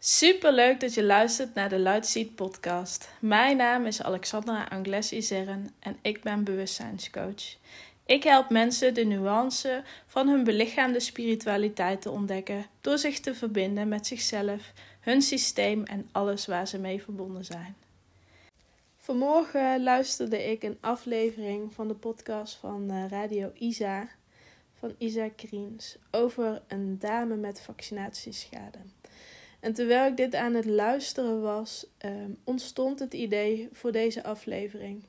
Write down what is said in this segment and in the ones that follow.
Super leuk dat je luistert naar de Lightseed podcast. Mijn naam is Alexandra Anglesi Zerren en ik ben bewustzijnscoach. Ik help mensen de nuance van hun belichaamde spiritualiteit te ontdekken door zich te verbinden met zichzelf, hun systeem en alles waar ze mee verbonden zijn. Vanmorgen luisterde ik een aflevering van de podcast van eh, Radio Isa van Isa Kriens over een dame met vaccinatieschade. En terwijl ik dit aan het luisteren was, um, ontstond het idee voor deze aflevering.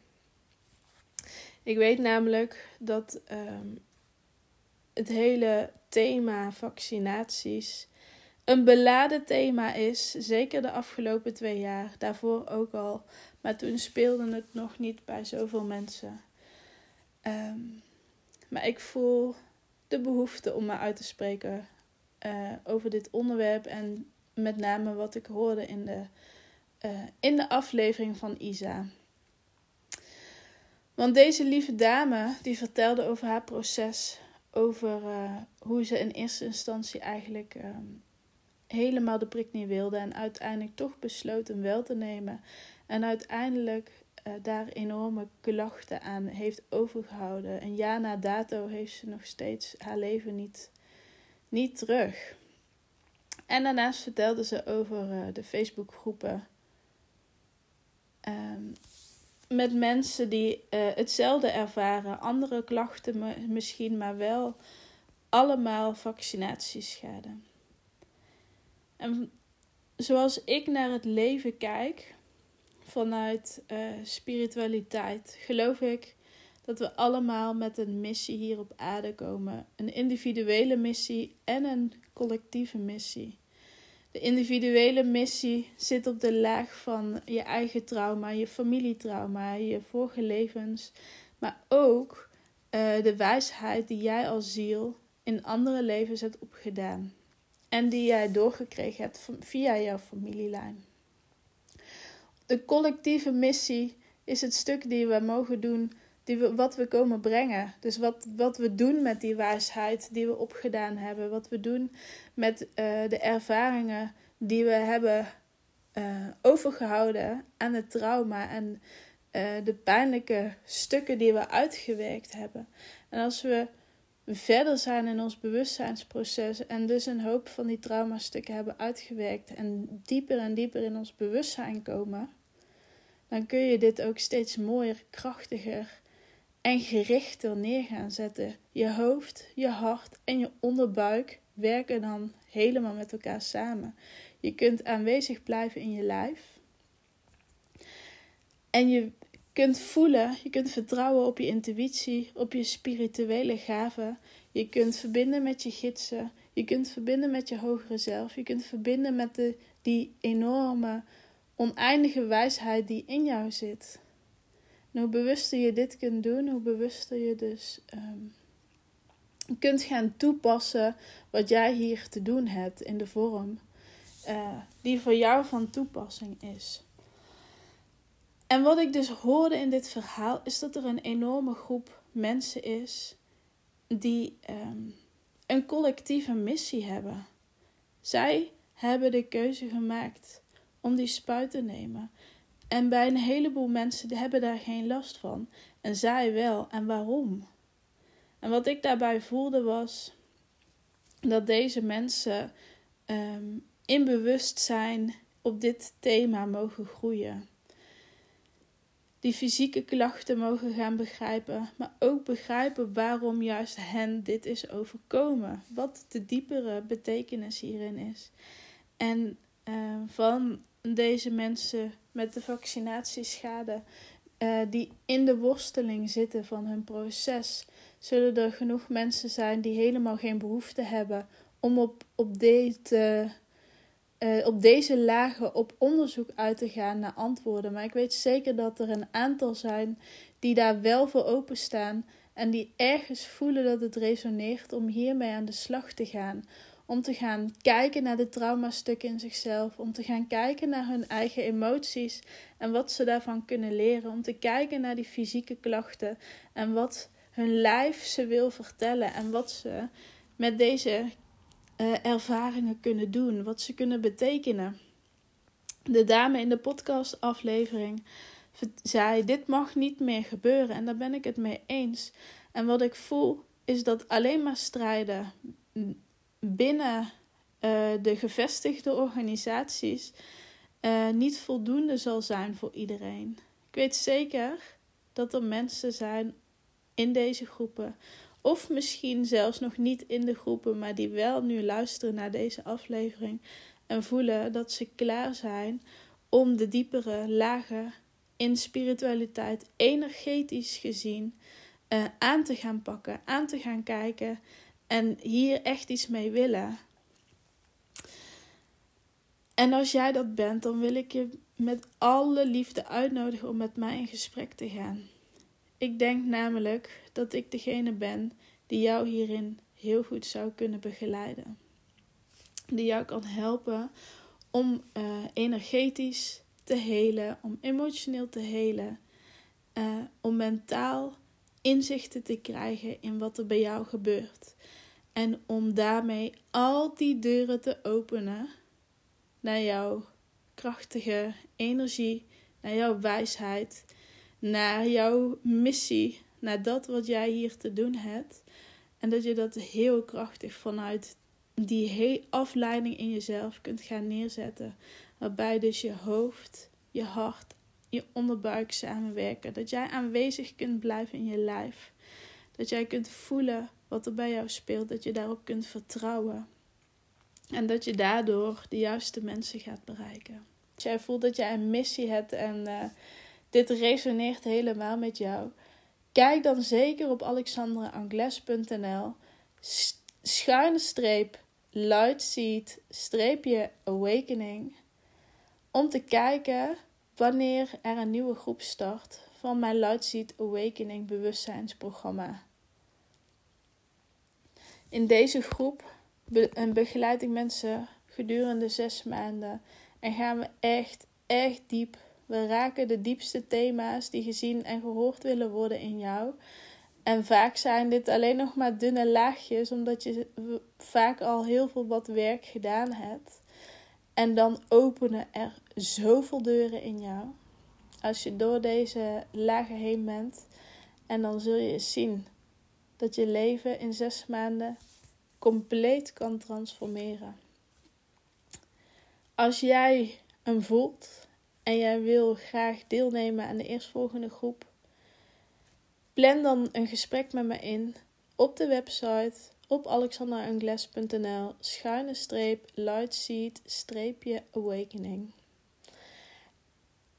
Ik weet namelijk dat um, het hele thema vaccinaties een beladen thema is, zeker de afgelopen twee jaar, daarvoor ook al, maar toen speelde het nog niet bij zoveel mensen. Um, maar ik voel de behoefte om me uit te spreken uh, over dit onderwerp en met name wat ik hoorde in de, uh, in de aflevering van Isa. Want deze lieve dame die vertelde over haar proces, over uh, hoe ze in eerste instantie eigenlijk uh, helemaal de prik niet wilde en uiteindelijk toch besloot hem wel te nemen en uiteindelijk uh, daar enorme klachten aan heeft overgehouden. Een jaar na dato heeft ze nog steeds haar leven niet, niet terug. En daarnaast vertelde ze over uh, de Facebookgroepen. Um, met mensen die uh, hetzelfde ervaren, andere klachten misschien, maar wel allemaal vaccinatieschade. En zoals ik naar het leven kijk, vanuit uh, spiritualiteit, geloof ik dat we allemaal met een missie hier op aarde komen. Een individuele missie en een collectieve missie. De individuele missie zit op de laag van je eigen trauma, je familietrauma, je vorige levens, maar ook uh, de wijsheid die jij als ziel in andere levens hebt opgedaan en die jij doorgekregen hebt via jouw familielijn. De collectieve missie is het stuk die we mogen doen die we, wat we komen brengen. Dus wat, wat we doen met die wijsheid die we opgedaan hebben. Wat we doen met uh, de ervaringen die we hebben uh, overgehouden aan het trauma en uh, de pijnlijke stukken die we uitgewerkt hebben. En als we verder zijn in ons bewustzijnsproces en dus een hoop van die traumastukken hebben uitgewerkt en dieper en dieper in ons bewustzijn komen, dan kun je dit ook steeds mooier, krachtiger en gerichter neer gaan zetten. Je hoofd, je hart en je onderbuik werken dan helemaal met elkaar samen. Je kunt aanwezig blijven in je lijf. En je kunt voelen, je kunt vertrouwen op je intuïtie, op je spirituele gaven. Je kunt verbinden met je gidsen. Je kunt verbinden met je hogere zelf. Je kunt verbinden met de, die enorme, oneindige wijsheid die in jou zit. En hoe bewuster je dit kunt doen, hoe bewuster je dus um, kunt gaan toepassen wat jij hier te doen hebt in de vorm uh, die voor jou van toepassing is. En wat ik dus hoorde in dit verhaal is dat er een enorme groep mensen is die um, een collectieve missie hebben. Zij hebben de keuze gemaakt om die spuit te nemen. En bij een heleboel mensen hebben daar geen last van. En zij wel. En waarom? En wat ik daarbij voelde was dat deze mensen um, in bewustzijn op dit thema mogen groeien. Die fysieke klachten mogen gaan begrijpen, maar ook begrijpen waarom juist hen dit is overkomen. Wat de diepere betekenis hierin is. En uh, van deze mensen met de vaccinatieschade, uh, die in de worsteling zitten van hun proces, zullen er genoeg mensen zijn die helemaal geen behoefte hebben om op, op deze uh, op deze lagen op onderzoek uit te gaan naar antwoorden. Maar ik weet zeker dat er een aantal zijn die daar wel voor openstaan en die ergens voelen dat het resoneert om hiermee aan de slag te gaan. Om te gaan kijken naar de traumastukken in zichzelf. Om te gaan kijken naar hun eigen emoties en wat ze daarvan kunnen leren. Om te kijken naar die fysieke klachten en wat hun lijf ze wil vertellen. En wat ze met deze uh, ervaringen kunnen doen, wat ze kunnen betekenen. De dame in de podcastaflevering zei: Dit mag niet meer gebeuren. En daar ben ik het mee eens. En wat ik voel is dat alleen maar strijden binnen uh, de gevestigde organisaties uh, niet voldoende zal zijn voor iedereen. Ik weet zeker dat er mensen zijn in deze groepen, of misschien zelfs nog niet in de groepen, maar die wel nu luisteren naar deze aflevering en voelen dat ze klaar zijn om de diepere lagen in spiritualiteit, energetisch gezien, uh, aan te gaan pakken, aan te gaan kijken en hier echt iets mee willen. En als jij dat bent, dan wil ik je met alle liefde uitnodigen om met mij in gesprek te gaan. Ik denk namelijk dat ik degene ben die jou hierin heel goed zou kunnen begeleiden. Die jou kan helpen om uh, energetisch te helen, om emotioneel te helen, uh, om mentaal inzichten te krijgen in wat er bij jou gebeurt. En om daarmee al die deuren te openen naar jouw krachtige energie, naar jouw wijsheid, naar jouw missie, naar dat wat jij hier te doen hebt. En dat je dat heel krachtig vanuit die afleiding in jezelf kunt gaan neerzetten. Waarbij dus je hoofd, je hart, je onderbuik samenwerken. Dat jij aanwezig kunt blijven in je lijf. Dat jij kunt voelen wat er bij jou speelt. Dat je daarop kunt vertrouwen. En dat je daardoor de juiste mensen gaat bereiken. Als jij voelt dat jij een missie hebt en uh, dit resoneert helemaal met jou, kijk dan zeker op alexandraangles.nl schuine streep Lightseed streepje awakening om te kijken wanneer er een nieuwe groep start van mijn Lightseed Awakening bewustzijnsprogramma. In deze groep en begeleid ik mensen gedurende zes maanden. En gaan we echt, echt diep. We raken de diepste thema's die gezien en gehoord willen worden in jou. En vaak zijn dit alleen nog maar dunne laagjes, omdat je vaak al heel veel wat werk gedaan hebt. En dan openen er zoveel deuren in jou. Als je door deze lagen heen bent. En dan zul je zien dat je leven in zes maanden compleet kan transformeren. Als jij hem voelt en jij wil graag deelnemen aan de eerstvolgende groep, plan dan een gesprek met me in op de website op alexanderangles.nl schuine streep lightseed streepje awakening.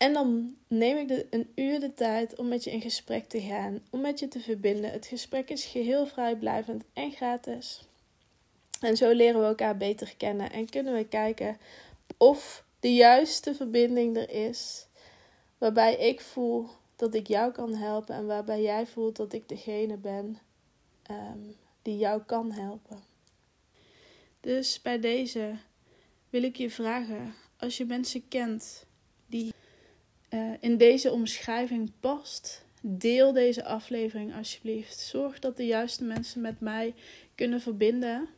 En dan neem ik de, een uur de tijd om met je in gesprek te gaan, om met je te verbinden. Het gesprek is geheel vrijblijvend en gratis. En zo leren we elkaar beter kennen en kunnen we kijken of de juiste verbinding er is. Waarbij ik voel dat ik jou kan helpen en waarbij jij voelt dat ik degene ben ehm, die jou kan helpen. Dus bij deze wil ik je vragen, als je mensen kent in deze omschrijving past, deel deze aflevering alsjeblieft. Zorg dat de juiste mensen met mij kunnen verbinden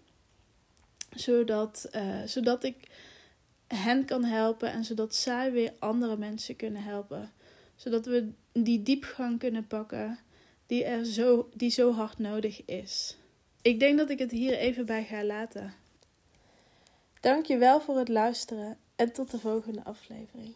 zodat, uh, zodat ik hen kan helpen en zodat zij weer andere mensen kunnen helpen. Zodat we die diepgang kunnen pakken die, er zo, die zo hard nodig is. Ik denk dat ik het hier even bij ga laten. Dank je wel voor het luisteren en tot de volgende aflevering.